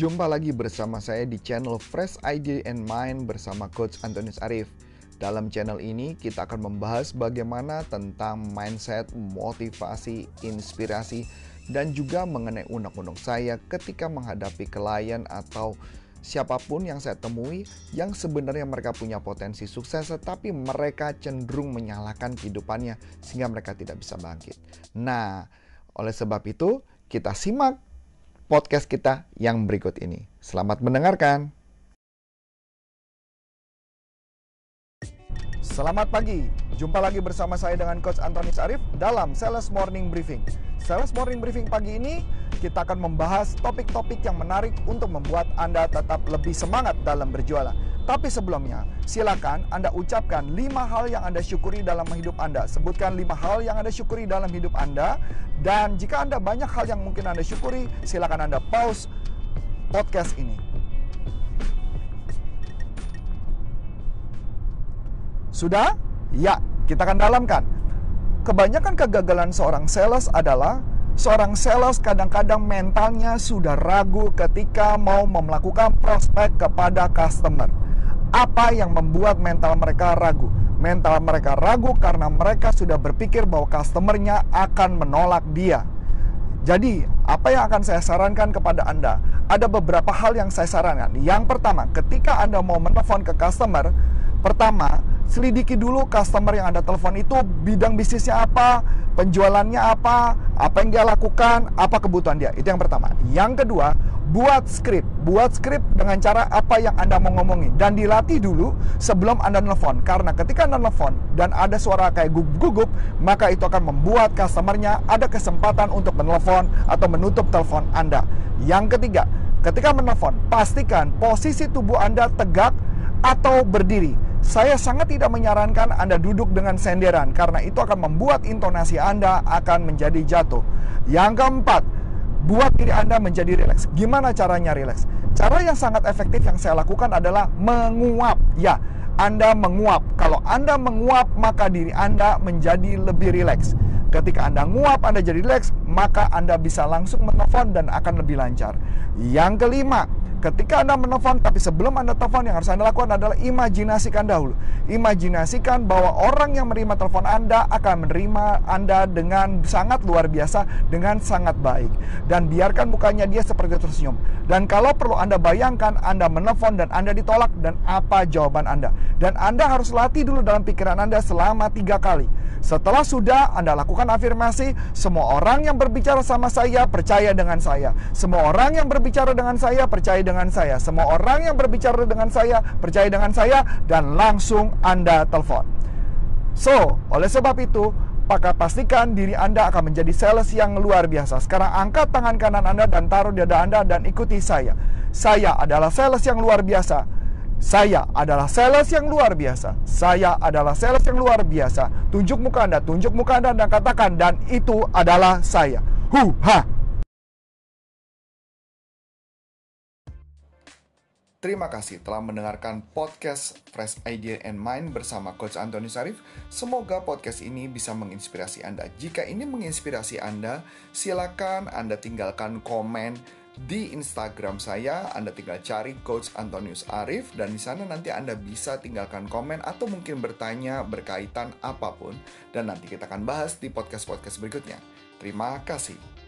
Jumpa lagi bersama saya di channel Fresh Idea and Mind bersama Coach Antonius Arif. Dalam channel ini kita akan membahas bagaimana tentang mindset, motivasi, inspirasi, dan juga mengenai undang-undang saya ketika menghadapi klien atau siapa pun yang saya temui yang sebenarnya mereka punya potensi sukses tetapi mereka cenderung menyalahkan kehidupannya sehingga mereka tidak bisa bangkit. Nah, oleh sebab itu kita simak podcast kita yang berikut ini. Selamat mendengarkan. Selamat pagi, jumpa lagi bersama saya dengan Coach Antonis Arif dalam Sales Morning Briefing. Sales Morning Briefing pagi ini kita akan membahas topik-topik yang menarik untuk membuat Anda tetap lebih semangat dalam berjualan. Tapi sebelumnya, silakan Anda ucapkan lima hal yang Anda syukuri dalam hidup Anda. Sebutkan lima hal yang Anda syukuri dalam hidup Anda. Dan jika Anda banyak hal yang mungkin Anda syukuri, silakan Anda pause podcast ini. Sudah? Ya, kita akan dalamkan. Kebanyakan kegagalan seorang sales adalah seorang sales kadang-kadang mentalnya sudah ragu ketika mau melakukan prospek kepada customer. Apa yang membuat mental mereka ragu? Mental mereka ragu karena mereka sudah berpikir bahwa customernya akan menolak dia. Jadi, apa yang akan saya sarankan kepada Anda? Ada beberapa hal yang saya sarankan. Yang pertama, ketika Anda mau menelpon ke customer, pertama, selidiki dulu customer yang Anda telepon itu bidang bisnisnya apa, penjualannya apa, apa yang dia lakukan, apa kebutuhan dia. Itu yang pertama. Yang kedua, buat skrip. Buat skrip dengan cara apa yang Anda mau ngomongin. Dan dilatih dulu sebelum Anda nelfon. Karena ketika Anda nelfon dan ada suara kayak gugup-gugup, maka itu akan membuat customernya ada kesempatan untuk menelpon atau menutup telepon Anda. Yang ketiga, ketika menelpon, pastikan posisi tubuh Anda tegak atau berdiri saya sangat tidak menyarankan Anda duduk dengan senderan karena itu akan membuat intonasi Anda akan menjadi jatuh. Yang keempat, buat diri Anda menjadi rileks. Gimana caranya rileks? Cara yang sangat efektif yang saya lakukan adalah menguap. Ya, Anda menguap. Kalau Anda menguap, maka diri Anda menjadi lebih rileks. Ketika Anda nguap, Anda jadi rileks, maka Anda bisa langsung menelpon dan akan lebih lancar. Yang kelima, Ketika Anda menelpon, tapi sebelum Anda telepon, yang harus Anda lakukan adalah imajinasikan dahulu. Imajinasikan bahwa orang yang menerima telepon Anda akan menerima Anda dengan sangat luar biasa, dengan sangat baik. Dan biarkan mukanya dia seperti tersenyum. Dan kalau perlu Anda bayangkan, Anda menelpon dan Anda ditolak, dan apa jawaban Anda. Dan Anda harus latih dulu dalam pikiran Anda selama tiga kali. Setelah sudah Anda lakukan afirmasi, semua orang yang berbicara sama saya percaya dengan saya. Semua orang yang berbicara dengan saya percaya dengan saya. Semua orang yang berbicara dengan saya percaya dengan saya dan langsung Anda telepon. So, oleh sebab itu, maka pastikan diri Anda akan menjadi sales yang luar biasa. Sekarang angkat tangan kanan Anda dan taruh di dada Anda dan ikuti saya. Saya adalah sales yang luar biasa. Saya adalah sales yang luar biasa. Saya adalah sales yang luar biasa. Tunjuk muka Anda, tunjuk muka Anda dan katakan dan itu adalah saya. Hu ha. Terima kasih telah mendengarkan podcast Fresh Idea and Mind bersama Coach Antoni Sarif. Semoga podcast ini bisa menginspirasi Anda. Jika ini menginspirasi Anda, silakan Anda tinggalkan komen di Instagram saya. Anda tinggal cari Coach Antonius Arif dan di sana nanti Anda bisa tinggalkan komen atau mungkin bertanya berkaitan apa pun dan nanti kita akan bahas di podcast-podcast berikutnya. Terima kasih.